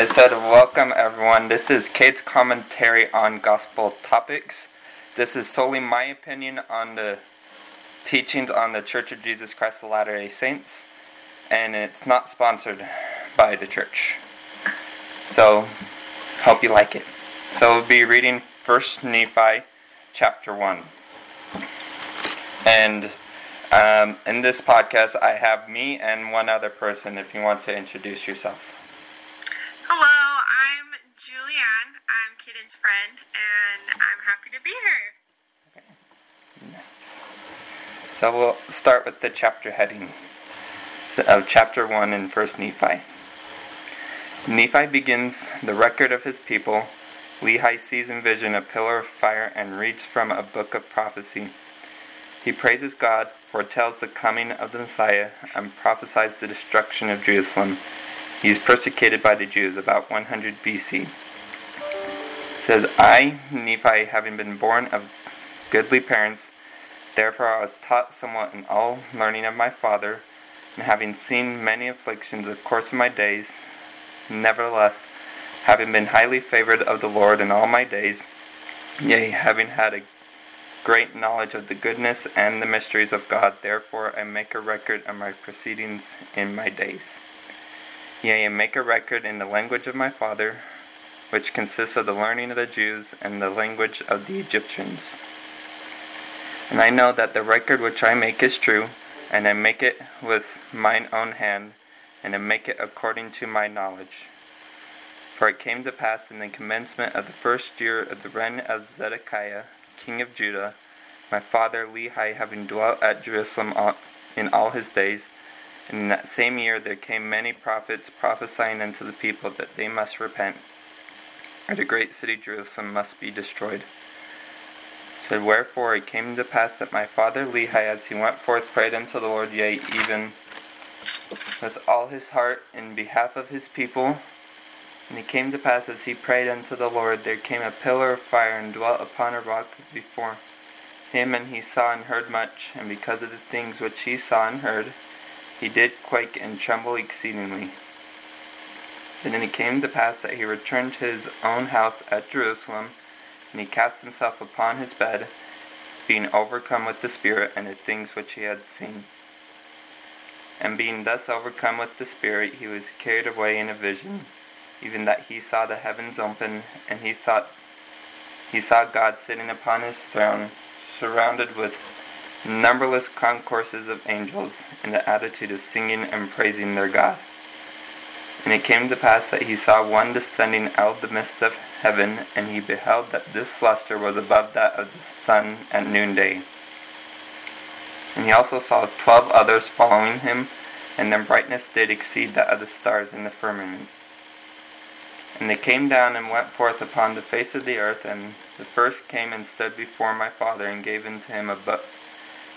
It said, Welcome everyone. This is Kate's commentary on gospel topics. This is solely my opinion on the teachings on the Church of Jesus Christ of Latter day Saints, and it's not sponsored by the church. So, hope you like it. So, we'll be reading First Nephi chapter 1. And um, in this podcast, I have me and one other person if you want to introduce yourself. Hello, I'm Julianne. I'm Kaden's friend, and I'm happy to be here. Okay. Nice. So we'll start with the chapter heading of chapter 1 in 1 Nephi. Nephi begins the record of his people. Lehi sees in vision a pillar of fire and reads from a book of prophecy. He praises God, foretells the coming of the Messiah, and prophesies the destruction of Jerusalem. He is persecuted by the Jews about 100 BC. It says, I, Nephi, having been born of goodly parents, therefore I was taught somewhat in all learning of my father, and having seen many afflictions the course of my days, nevertheless, having been highly favored of the Lord in all my days, yea, having had a great knowledge of the goodness and the mysteries of God. Therefore, I make a record of my proceedings in my days. Yea, and make a record in the language of my father, which consists of the learning of the Jews and the language of the Egyptians. And I know that the record which I make is true, and I make it with mine own hand, and I make it according to my knowledge. For it came to pass in the commencement of the first year of the reign of Zedekiah, king of Judah, my father Lehi having dwelt at Jerusalem in all his days, and in that same year there came many prophets prophesying unto the people that they must repent, or the great city Jerusalem must be destroyed. Said, Wherefore it came to pass that my father Lehi, as he went forth, prayed unto the Lord, yea, even with all his heart in behalf of his people, and it came to pass as he prayed unto the Lord, there came a pillar of fire and dwelt upon a rock before him, and he saw and heard much. And because of the things which he saw and heard, he did quake and tremble exceedingly. And then it came to pass that he returned to his own house at Jerusalem, and he cast himself upon his bed, being overcome with the Spirit and the things which he had seen. And being thus overcome with the Spirit, he was carried away in a vision even that he saw the heavens open, and he thought he saw God sitting upon his throne, surrounded with numberless concourses of angels, in the attitude of singing and praising their God. And it came to pass that he saw one descending out of the midst of heaven, and he beheld that this luster was above that of the sun at noonday. And he also saw twelve others following him, and their brightness did exceed that of the stars in the firmament. And they came down and went forth upon the face of the earth, and the first came and stood before my father, and gave unto him a book,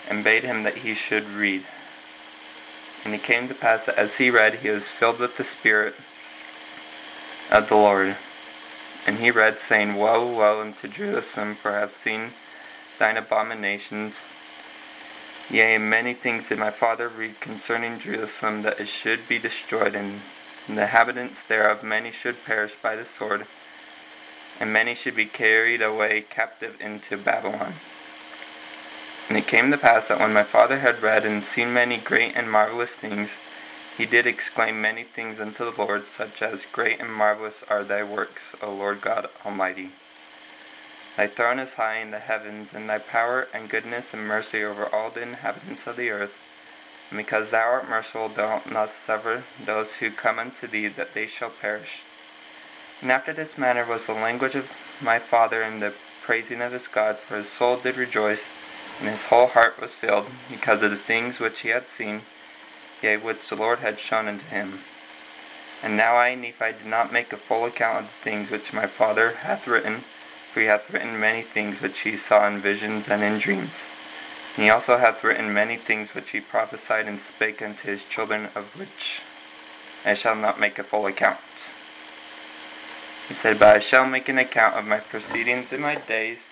and bade him that he should read. And it came to pass that as he read, he was filled with the Spirit of the Lord. And he read, saying, Woe, woe unto Jerusalem, for I have seen thine abominations. Yea, many things did my father read concerning Jerusalem, that it should be destroyed, and the inhabitants thereof many should perish by the sword, and many should be carried away captive into Babylon. And it came to pass that when my father had read and seen many great and marvelous things, he did exclaim many things unto the Lord, such as, Great and marvelous are thy works, O Lord God Almighty. Thy throne is high in the heavens, and thy power and goodness and mercy over all the inhabitants of the earth. And because thou art merciful, thou wilt not suffer those who come unto thee that they shall perish. And after this manner was the language of my father in the praising of his God, for his soul did rejoice, and his whole heart was filled, because of the things which he had seen, yea, which the Lord had shown unto him. And now I, Nephi, did not make a full account of the things which my father hath written, for he hath written many things which he saw in visions and in dreams. He also hath written many things which he prophesied and spake unto his children, of which I shall not make a full account. He said, But I shall make an account of my proceedings in my days.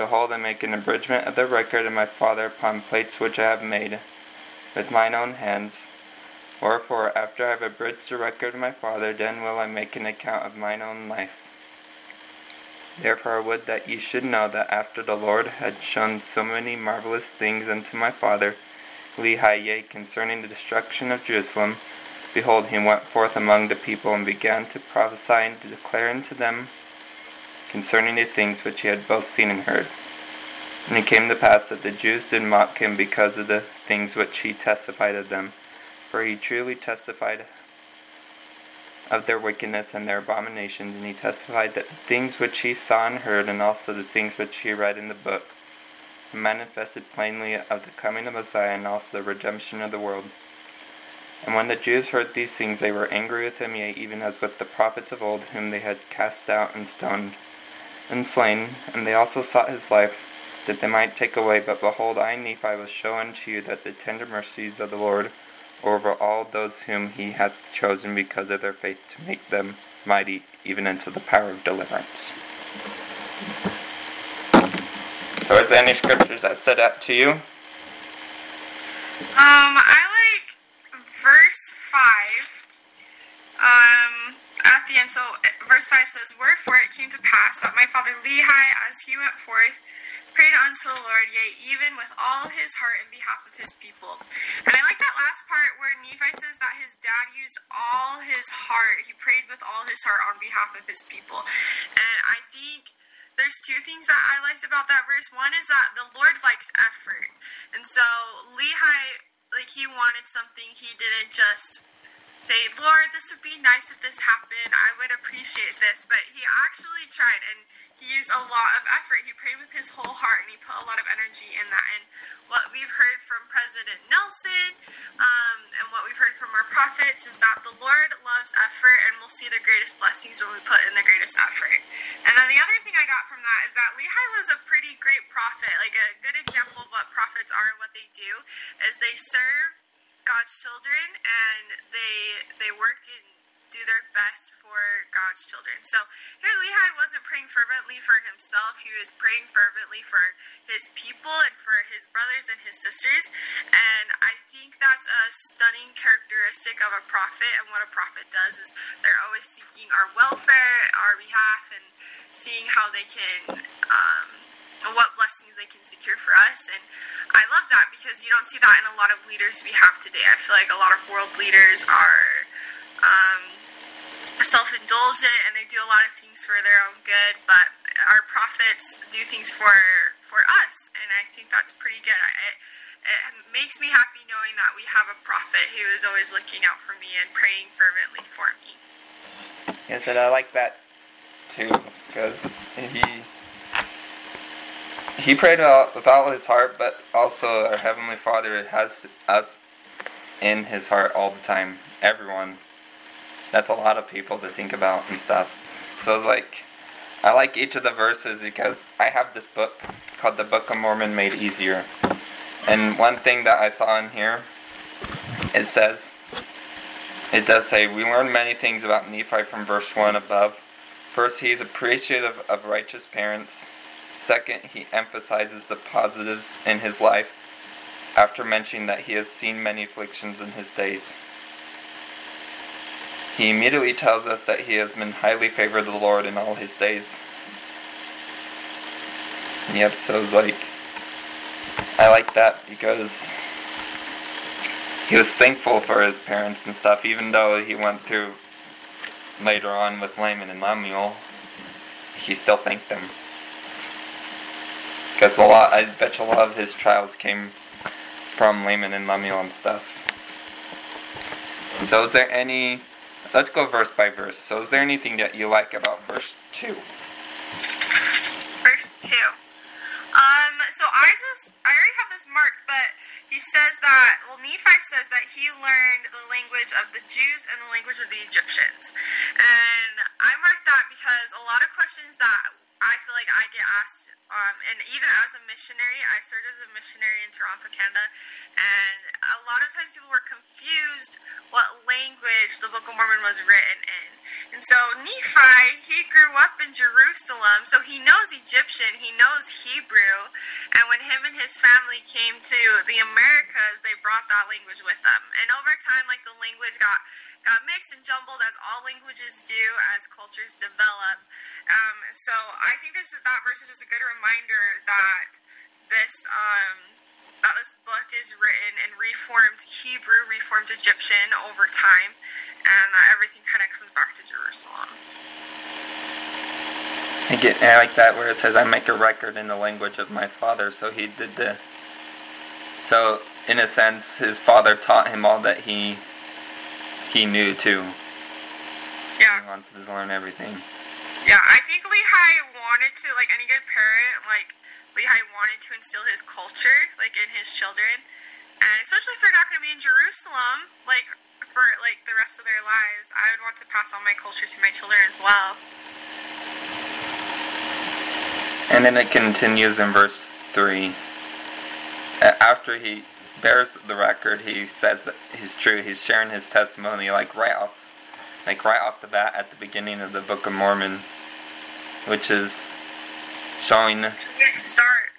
Behold, I make an abridgment of the record of my father upon plates which I have made with mine own hands. Wherefore, after I have abridged the record of my father, then will I make an account of mine own life. Therefore I would that ye should know that after the Lord had shown so many marvelous things unto my father, Lehi, yea, concerning the destruction of Jerusalem, behold, he went forth among the people and began to prophesy and to declare unto them concerning the things which he had both seen and heard. And it came to pass that the Jews did mock him because of the things which he testified of them, for he truly testified of their wickedness and their abominations, and he testified that the things which he saw and heard, and also the things which he read in the book, manifested plainly of the coming of Messiah and also the redemption of the world. And when the Jews heard these things, they were angry with him, yea, even as with the prophets of old, whom they had cast out and stoned and slain, and they also sought his life, that they might take away. But behold, I, Nephi, will show unto you that the tender mercies of the Lord over all those whom he hath chosen because of their faith to make them mighty even unto the power of deliverance. So, is there any scriptures that stood out to you? Um, I like verse 5. Um, end, so verse 5 says, Wherefore it came to pass that my father Lehi, as he went forth, prayed unto the Lord, yea, even with all his heart in behalf of his people. And I like that last part where Nephi says that his dad used all his heart. He prayed with all his heart on behalf of his people. And I think there's two things that I liked about that verse. One is that the Lord likes effort. And so Lehi, like, he wanted something, he didn't just say, Lord, this would be nice if this happened. I would appreciate this. But he actually tried and he used a lot of effort. He prayed with his whole heart and he put a lot of energy in that. And what we've heard from President Nelson um, and what we've heard from our prophets is that the Lord loves effort and we'll see the greatest blessings when we put in the greatest effort. And then the other thing I got from that is that Lehi was a pretty great prophet. Like a good example of what prophets are and what they do is they serve God's children and they they work and do their best for God's children. So here Lehi wasn't praying fervently for himself, he was praying fervently for his people and for his brothers and his sisters. And I think that's a stunning characteristic of a prophet. And what a prophet does is they're always seeking our welfare, our behalf, and seeing how they can um, what blessings they can secure for us. And I love that because you don't see that in a lot of leaders we have today. I feel like a lot of world leaders are um, self indulgent and they do a lot of things for their own good, but our prophets do things for for us, and I think that's pretty good. I, it, it makes me happy knowing that we have a prophet who is always looking out for me and praying fervently for me. Yes, and I like that too because he he prayed with all his heart, but also our Heavenly Father has us in his heart all the time. Everyone. That's a lot of people to think about and stuff. So it's like, I like each of the verses because I have this book called The Book of Mormon Made Easier. And one thing that I saw in here, it says, it does say, we learn many things about Nephi from verse 1 above. First, he is appreciative of righteous parents. Second, he emphasizes the positives in his life after mentioning that he has seen many afflictions in his days. He immediately tells us that he has been highly favored of the Lord in all his days. Yep, so it's like, I like that because he was thankful for his parents and stuff, even though he went through later on with Laman and Lemuel, he still thanked them. Because a lot, I bet you a lot of his trials came from Laman and Lemuel and stuff. So, is there any? Let's go verse by verse. So, is there anything that you like about verse two? Verse two. Um. So I just I already have this marked, but he says that well Nephi says that he learned the language of the Jews and the language of the Egyptians, and I marked that because a lot of questions that I feel like I get asked, um, and even as a missionary, I served as a missionary in Toronto, Canada, and a lot of times people were confused what language the Book of Mormon was written in. And so Nephi, he grew up in Jerusalem, so he knows Egyptian, he knows Hebrew, and when him and his family came to the Americas, they brought that language with them. And over time, like the language got got mixed and jumbled as all languages do as cultures develop. Um, so I think this that verse is just a good reminder that this um, that this book is written in reformed Hebrew, reformed Egyptian over time, and that everything kind of comes back to Jerusalem. I get I like that where it says I make a record in the language of my father. So he did the. So in a sense, his father taught him all that he he knew too. Yeah. He wanted to learn everything. Yeah, I think Lehi wanted to, like any good parent, like Lehi wanted to instill his culture, like in his children, and especially if they're not going to be in Jerusalem, like for like the rest of their lives, I would want to pass on my culture to my children as well. And then it continues in verse 3. After he bears the record, he says that he's true. He's sharing his testimony like right off like right off the bat at the beginning of the Book of Mormon, which is showing start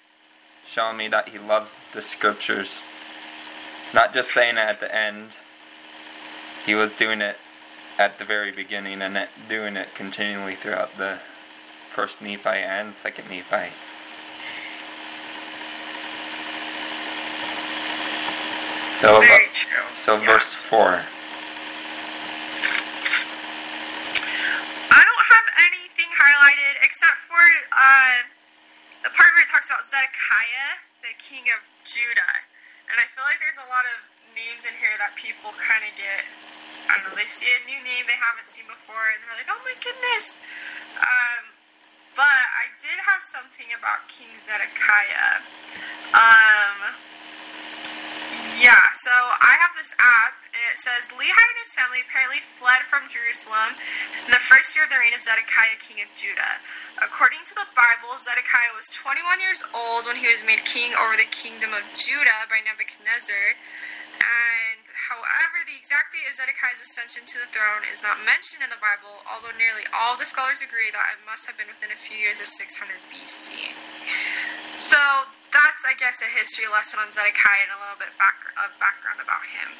showing me that he loves the scriptures. Not just saying it at the end. He was doing it at the very beginning and doing it continually throughout the first Nephi and second Nephi. So, very true. so yeah. verse 4. For uh, the part where it talks about Zedekiah, the king of Judah. And I feel like there's a lot of names in here that people kind of get. I don't know, they see a new name they haven't seen before and they're like, oh my goodness. Um, but I did have something about King Zedekiah. Um, yeah, so I have this app, and it says Lehi and his family apparently fled from Jerusalem in the first year of the reign of Zedekiah, king of Judah. According to the Bible, Zedekiah was 21 years old when he was made king over the kingdom of Judah by Nebuchadnezzar. And however, the exact date of Zedekiah's ascension to the throne is not mentioned in the Bible, although nearly all the scholars agree that it must have been within a few years of 600 BC. So that's, I guess, a history lesson on Zedekiah and a little bit back, of background about him.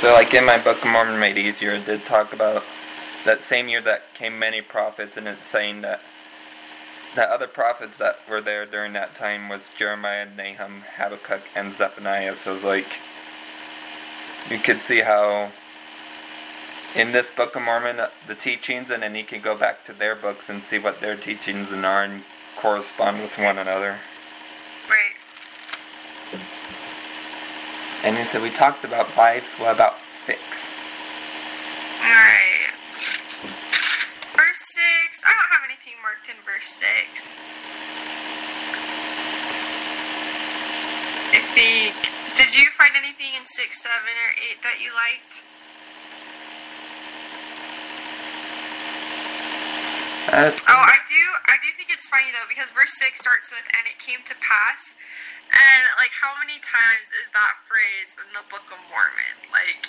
So, like in my Book of Mormon Made Easier, it did talk about that same year that came many prophets, and it's saying that that other prophets that were there during that time was Jeremiah, Nahum, Habakkuk, and Zephaniah. So it's like you could see how in this Book of Mormon uh, the teachings, and then you can go back to their books and see what their teachings and are and correspond with one another. Right. And you said we talked about five. What about six? Alright. Verse 6. I don't have anything marked in verse 6. I think. Did you find anything in 6, 7, or 8 that you liked? Uh, Oh, I do. I do think it's funny though because verse six starts with "and it came to pass," and like how many times is that phrase in the Book of Mormon? Like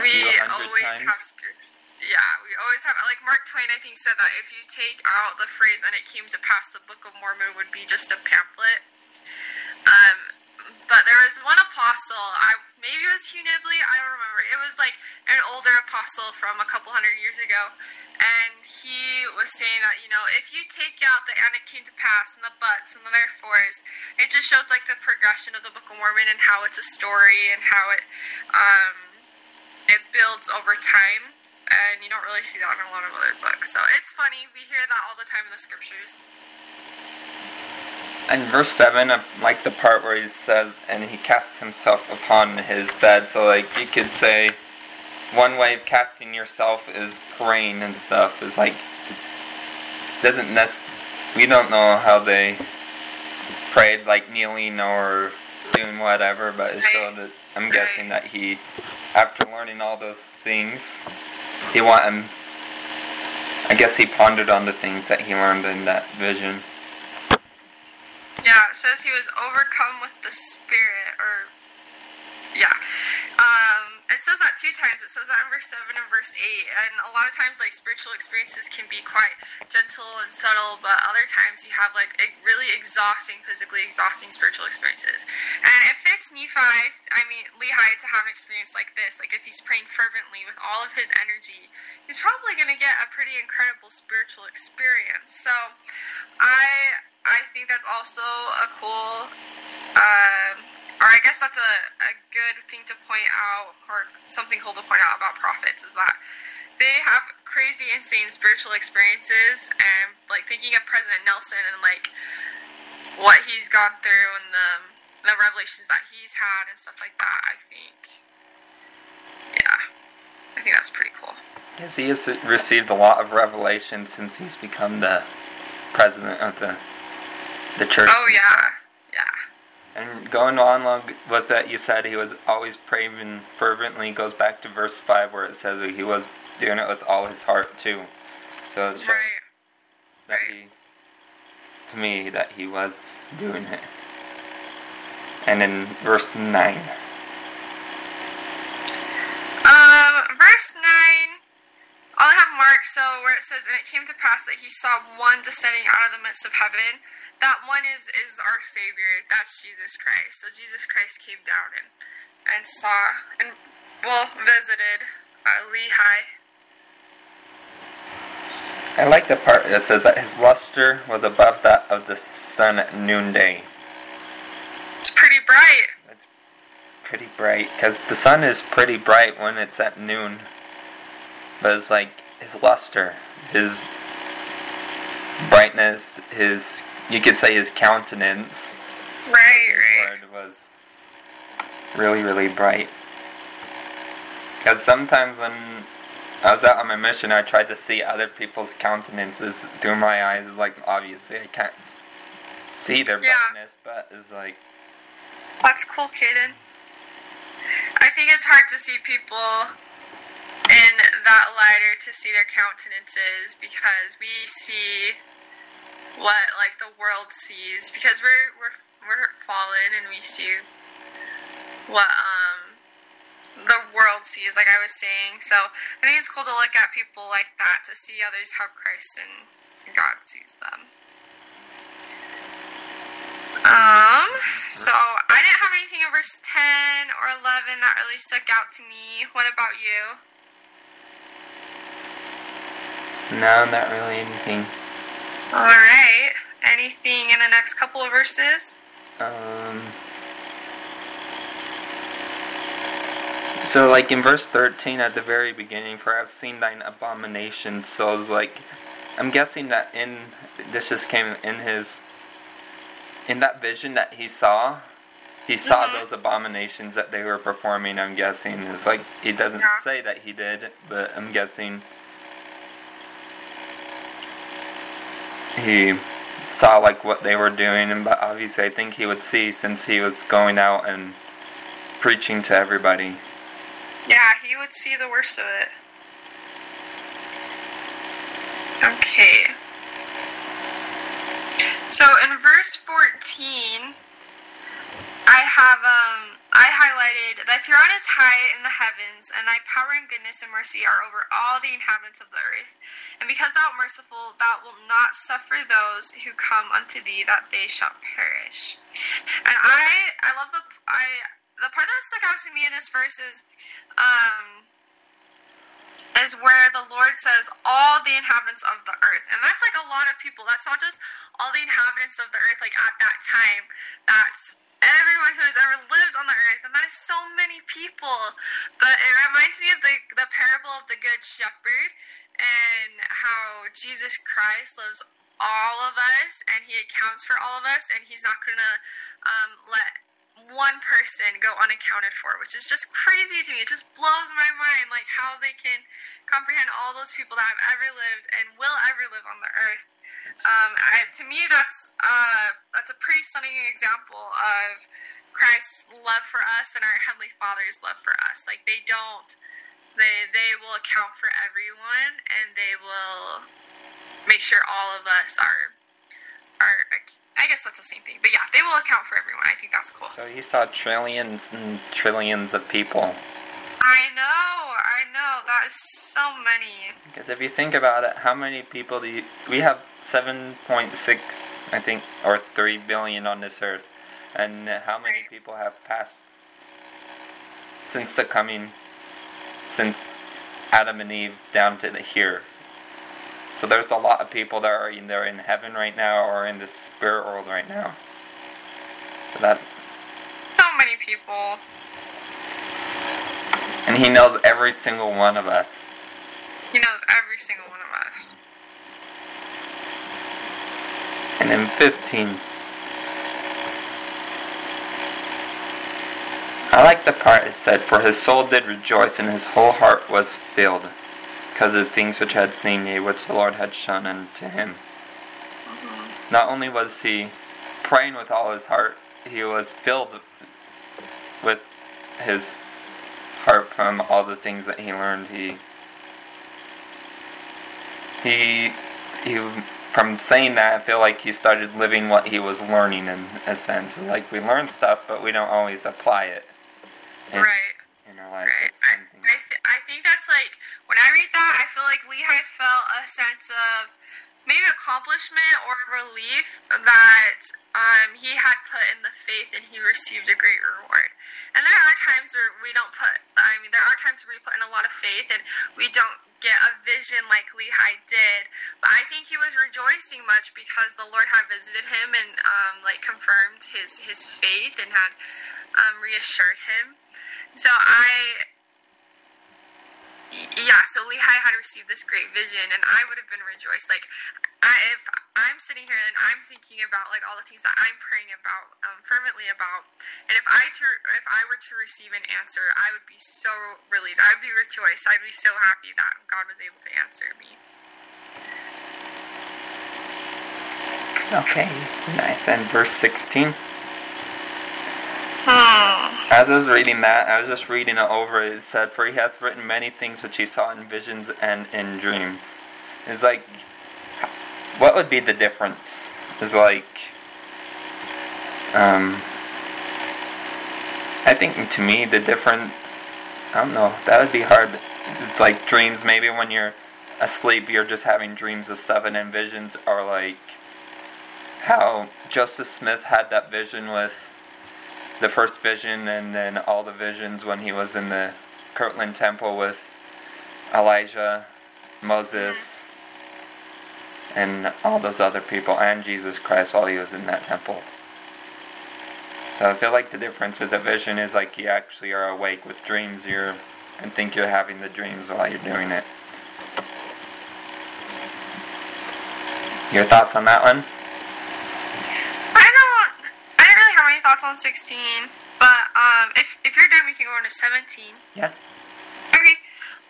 we always times. have scripture. Yeah, we always have. Like Mark Twain, I think said that if you take out the phrase "and it came to pass," the Book of Mormon would be just a pamphlet. Um, but there was one apostle. I maybe it was Hugh Nibley. I don't remember. It was like an older apostle from a couple hundred years ago, and he was saying that you know if you take out the and it came to pass and the buts and the therefores, it just shows like the progression of the Book of Mormon and how it's a story and how it um it builds over time. And you don't really see that in a lot of other books. So it's funny. We hear that all the time in the scriptures. In verse 7, I like the part where he says, and he cast himself upon his bed. So, like, you could say one way of casting yourself is praying and stuff. Is like, doesn't necessarily, we don't know how they prayed, like kneeling or doing whatever, but it's so that I'm guessing that he, after learning all those things, he want him. I guess he pondered on the things that he learned in that vision. Yeah, it says he was overcome with the Spirit, or yeah. Um, it says that two times. It says that in verse 7 and verse 8. And a lot of times, like, spiritual experiences can be quite gentle and subtle, but other times you have, like, really exhausting, physically exhausting spiritual experiences. And it fits Nephi, I mean, Lehi, to have an experience like this. Like, if he's praying fervently with all of his energy, he's probably going to get a pretty incredible spiritual experience. So, I. I think that's also a cool um, or I guess that's a, a good thing to point out, or something cool to point out about prophets is that they have crazy, insane spiritual experiences. And like thinking of President Nelson and like what he's gone through and the the revelations that he's had and stuff like that. I think, yeah, I think that's pretty cool. Yes, he has received a lot of revelation since he's become the president of the the church. Oh yeah, yeah. And going on with that, you said he was always praying fervently. Goes back to verse five where it says that he was doing it with all his heart too. So it's just right. that he, to me, that he was doing it. And in verse nine. Um, verse nine. I'll have marked so where it says, "And it came to pass that he saw one descending out of the midst of heaven." that one is is our savior. That's jesus christ. So jesus christ came down and and saw and well visited uh, lehi. I like the part that says that his luster was above that of the sun at noonday. It's pretty bright. It's pretty bright because the sun is pretty bright when it's at noon. But it's like his luster his brightness his you could say his countenance right, right. was really, really bright. Because sometimes when I was out on my mission, I tried to see other people's countenances through my eyes. It's like, obviously, I can't see their yeah. brightness, but it's like. That's cool, Kaden. I think it's hard to see people in that lighter to see their countenances because we see what like the world sees because we're we're we're fallen and we see what um the world sees like I was saying. So I think it's cool to look at people like that to see others how Christ and God sees them. Um, so I didn't have anything in verse 10 or 11 that really stuck out to me. What about you? No, not really anything. Alright. Anything in the next couple of verses? Um. So, like in verse 13 at the very beginning, for I've seen thine abomination. So, I was like, I'm guessing that in, this just came in his, in that vision that he saw, he saw mm-hmm. those abominations that they were performing, I'm guessing. It's like, he doesn't yeah. say that he did, but I'm guessing he saw like what they were doing, and but obviously I think he would see since he was going out and preaching to everybody. Yeah, he would see the worst of it. Okay. So in verse 14, I have um I highlighted thy throne is high in the heavens, and thy power and goodness and mercy are over all the inhabitants of the earth. And because thou art merciful, thou wilt not suffer those who come unto thee that they shall perish. And I I love the I the part that stuck out to me in this verse is um is where the Lord says all the inhabitants of the earth. And that's like a lot of people. That's not just all the inhabitants of the earth like at that time. That's everyone who has ever lived on the earth, and that is so many people. But it reminds me of the the parable of the good shepherd and how Jesus Christ loves all of us and he accounts for all of us and he's not gonna um, let one person go unaccounted for, which is just crazy to me. It just blows my mind, like how they can comprehend all those people that have ever lived and will ever live on the earth. Um, I, to me, that's uh, that's a pretty stunning example of Christ's love for us and our heavenly Father's love for us. Like they don't, they they will account for everyone, and they will make sure all of us are are. I guess that's the same thing. But yeah, they will account for everyone. I think that's cool. So he saw trillions and trillions of people. I know, I know. That is so many. Because if you think about it, how many people do you, we have 7.6, I think, or 3 billion on this earth. And how many Right. people have passed since the coming, since Adam and Eve down to the here? So there's a lot of people that are either in heaven right now or in the spirit world right now. So that, So many people. and he knows every single one of us. He knows every single one of us. And in 15, I like the part it said, For his soul did rejoice, and his whole heart was filled, because of things which had seen, yea, which the Lord had shown unto him. Mm-hmm. Not only was he praying with all his heart, he was filled with his heart from all the things that he learned. He he he from saying that, I feel like he started living what he was learning in a sense. Like we learn stuff, but we don't always apply it in, right. in our life. Right. That's I, one thing. I, th- I think that's like that, I feel like Lehi felt a sense of maybe accomplishment or relief that um, he had put in the faith and he received a great reward. And there are times where we don't put, I mean, there are times where we put in a lot of faith and we don't get a vision like Lehi did. But I think he was rejoicing much because the Lord had visited him and um, like confirmed his his faith and had um, reassured him. So I yeah, so Lehi had received this great vision, and I would have been rejoiced. Like, I, if I'm sitting here and I'm thinking about like all the things that I'm praying about, um, fervently about, and if I to, if I were to receive an answer, I would be so relieved. I'd be rejoiced. I'd be so happy that God was able to answer me. Okay, nice. And verse 16. As I was reading that, I was just reading it over. It said, "For he hath written many things which he saw in visions and in dreams." It's like, what would be the difference? Is like, um, I think to me the difference. I don't know. That would be hard. It's like dreams. Maybe when you're asleep, you're just having dreams of stuff, and then visions are like how Joseph Smith had that vision with the first vision and then all the visions when he was in the Kirtland temple with Elijah, Moses, and all those other people, and Jesus Christ while he was in that temple. So I feel like the difference with a vision is like you actually are awake with dreams, you're and think you're having the dreams while you're doing it. Your thoughts on that one? I don't. I didn't really have any thoughts on 16, but um, if if you're done, we can go on to 17. Yeah. Okay.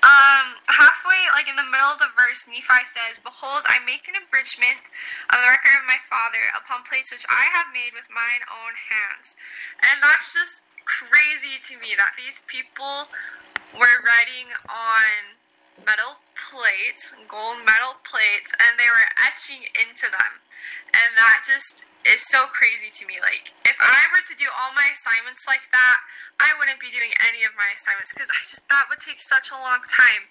Um, halfway, like in the middle of the verse, Nephi says, Behold, I make an abridgment of the record of my father upon plates which I have made with mine own hands. And that's just crazy to me that these people were writing on metal plates, gold metal plates, and they were etching into them. And that just is so crazy to me. Like, if I were to do all my assignments like that, I wouldn't be doing any of my assignments because I just that would take such a long time.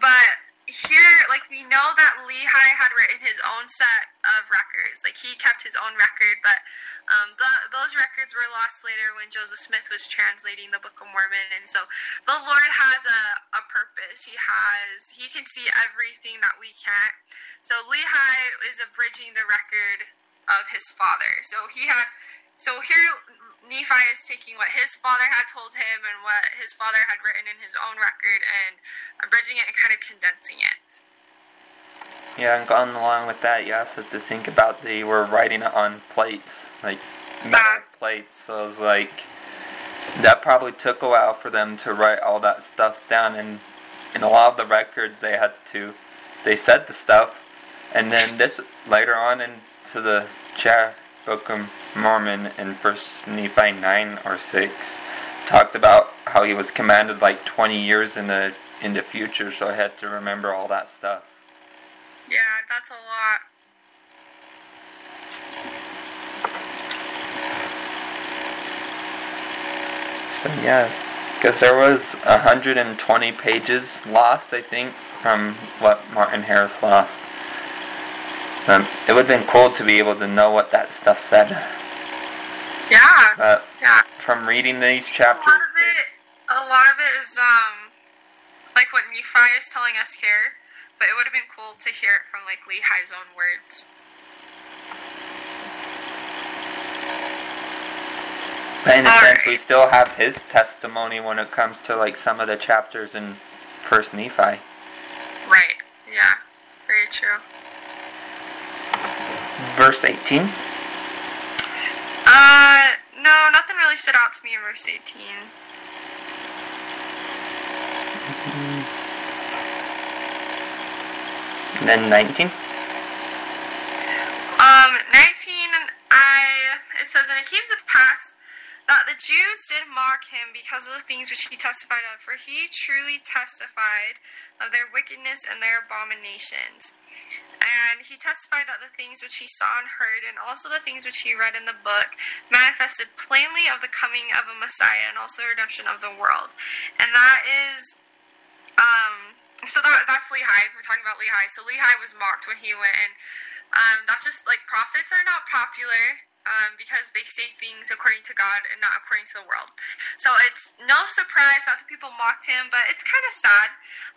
But here, like we know that Lehi had written his own set of records. Like he kept his own record, but um, the, those records were lost later when Joseph Smith was translating the Book of Mormon. And so the Lord has a, a purpose. He has he can see everything that we can't. So Lehi is abridging the record of his father. So he had so here Nephi is taking what his father had told him and what his father had written in his own record and abridging it and kind of condensing it. Yeah, and going along with that, you also have to think about they were writing it on plates, like metal Ah. plates. So it's like that probably took a while for them to write all that stuff down. And in a lot of the records, they had to they said the stuff, and then this later on into the cha Book of Mormon in First Nephi 9 or 6 talked about how he was commanded like 20 years in the in the future, so I had to remember all that stuff. Yeah, that's a lot. So yeah, because there was 120 pages lost, I think, from what Martin Harris lost. Um, it would have been cool to be able to know what that stuff said. Yeah. But yeah. from reading these chapters, A lot of it, a lot of it is um, like what Nephi is telling us here, but it would have been cool to hear it from like Lehi's own words. but in a sense, we still have his testimony when it comes to like some of the chapters in First Nephi. Right. Yeah. Very true. Verse 18. Uh, no, nothing really stood out to me in verse 18. And then 19. Um, 19, I, it says, And it came to pass that the Jews did mock him because of the things which he testified of, for he truly testified of their wickedness and their abominations. And he testified that the things which he saw and heard, and also the things which he read in the book, manifested plainly of the coming of a Messiah and also the redemption of the world. And that is um, so that that's Lehi. We're talking about Lehi. So Lehi was mocked when he went, and um, that's just like prophets are not popular um, because they say things according to God and not according to the world. So it's no surprise that the people mocked him, but it's kind of sad.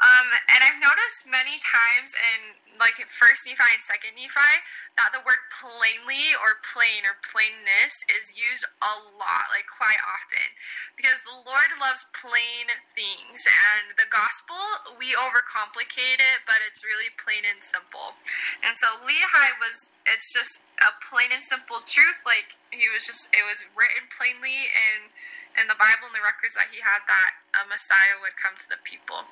Um, and I've noticed many times in like First Nephi and Second Nephi that the word plainly or plain or plainness is used a lot, like quite often because the Lord loves plain things, and the gospel we overcomplicate it, but it's really plain and simple. And so Lehi was it's just a plain and simple truth. Like he was just it was written plainly in in the Bible and the records that he had that a Messiah would come to the people,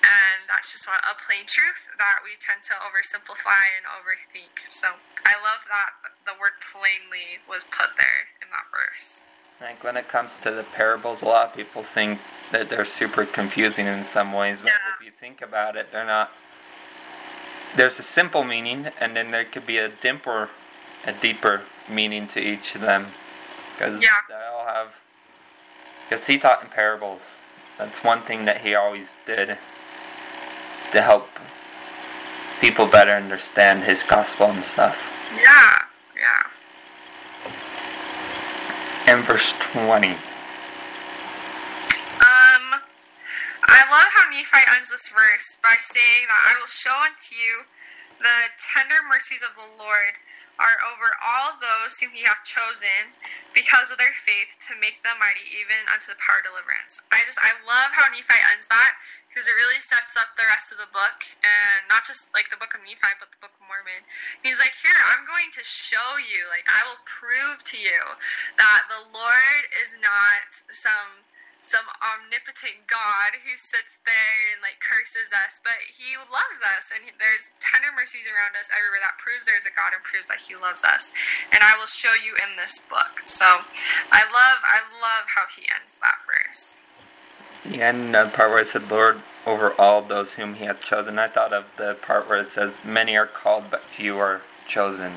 and that's just what a plain truth that we tend to oversimplify and overthink. So I love that the word plainly was put there in that verse. Like when it comes to the parables, a lot of people think that they're super confusing in some ways, but Yeah. if you think about it, they're not. There's a simple meaning, and then there could be a deeper, a deeper meaning to each of them, because Yeah. they all have. Because he taught in parables. That's one thing that he always did to help people better understand his gospel and stuff. Yeah, yeah. And verse 20. Um, I love how Nephi ends this verse by saying that I will show unto you the tender mercies of the Lord are over all those whom he hath chosen because of their faith to make them mighty even unto the power of deliverance. I just I love how Nephi ends that because it really sets up the rest of the book and not just like the book of Nephi but the book of Mormon. He's like, Here, I'm going to show you, like I will prove to you that the Lord is not some some omnipotent God who sits there and like curses us, but He loves us, and there's tender mercies around us everywhere that proves there's a God and proves that He loves us. And I will show you in this book. So I love, I love how He ends that verse. The end uh, part where it said, Lord, over all those whom he hath chosen. I thought of the part where it says, Many are called, but few are chosen.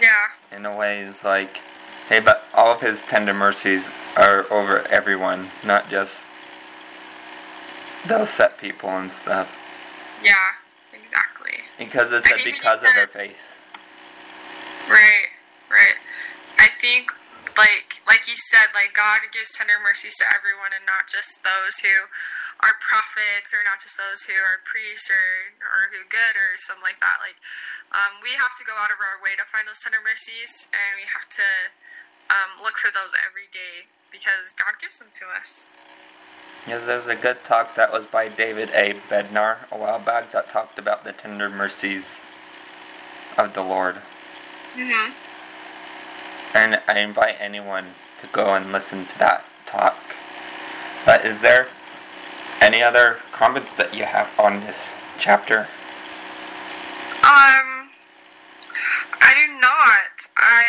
Yeah, In a way, it's like, hey, but all of his tender mercies are over everyone, not just those set people and stuff. yeah, exactly. Because it I said because of their faith. Right, right. I think like like you said, like God gives tender mercies to everyone and not just those who are prophets or not just those who are priests or or who good or something like that. Like um, we have to go out of our way to find those tender mercies and we have to um, look for those every day because God gives them to us. Yes, there's a good talk that was by David A. Bednar a while back that talked about the tender mercies of the Lord. Mm-hmm. And I invite anyone to go and listen to that talk. But is there any other comments that you have on this chapter? Um, I do not. I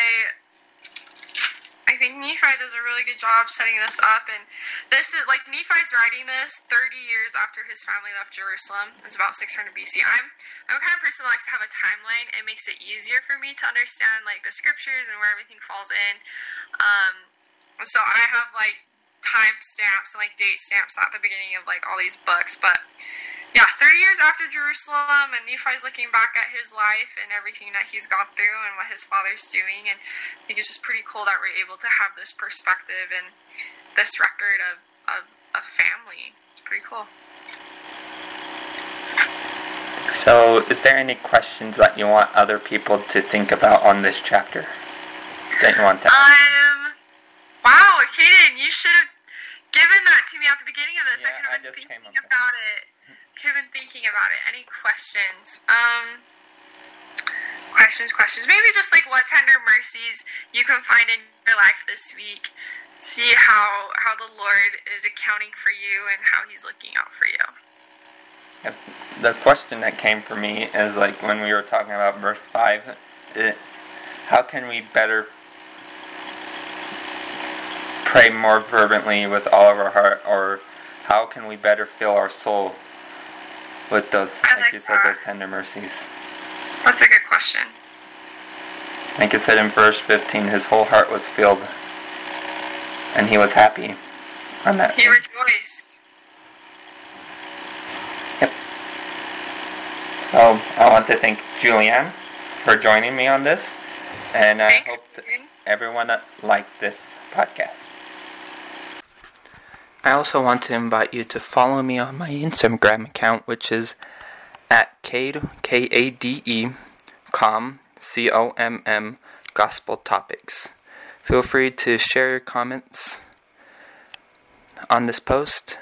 I think Nephi does a really good job setting this up, and this is like Nephi's writing this 30 years after his family left Jerusalem. It's about 600 BC. I'm I'm the kind of person that likes to have a timeline. It makes it easier for me to understand like the scriptures and where everything falls in. Um, so I have like time stamps and like date stamps at the beginning of like all these books. But yeah, 30 years after Jerusalem, and Nephi's looking back at his life and everything that he's gone through and what his father's doing. And I think it's just pretty cool that we're able to have this perspective and this record of, of a family. It's pretty cool. So, is there any questions that you want other people to think about on this chapter that you want to? Um, wow, Kaden, you should have given that to me at the beginning of this. Yeah, I could have been thinking about it. Have been thinking about it. Any questions? Um, questions, questions. Maybe just like what tender mercies you can find in your life this week. See how how the Lord is accounting for you and how He's looking out for you. The question that came for me is like when we were talking about verse 5, it's how can we better pray more fervently with all of our heart, or how can we better fill our soul with those, like like you said, those tender mercies? That's a good question. Like it said in verse 15, his whole heart was filled, and he was happy on that. He rejoiced. So I want to thank Julianne for joining me on this, and I Thanks. hope that everyone liked this podcast. I also want to invite you to follow me on my Instagram account, which is at Kade, K A D E, com, C O M M, Gospel Topics. Feel free to share your comments on this post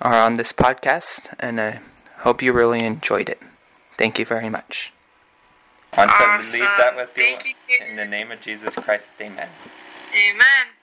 or on this podcast, and I hope you really enjoyed it. Thank you very much. I want to leave that with you Thank you, in the name of Jesus Christ. Amen. Amen.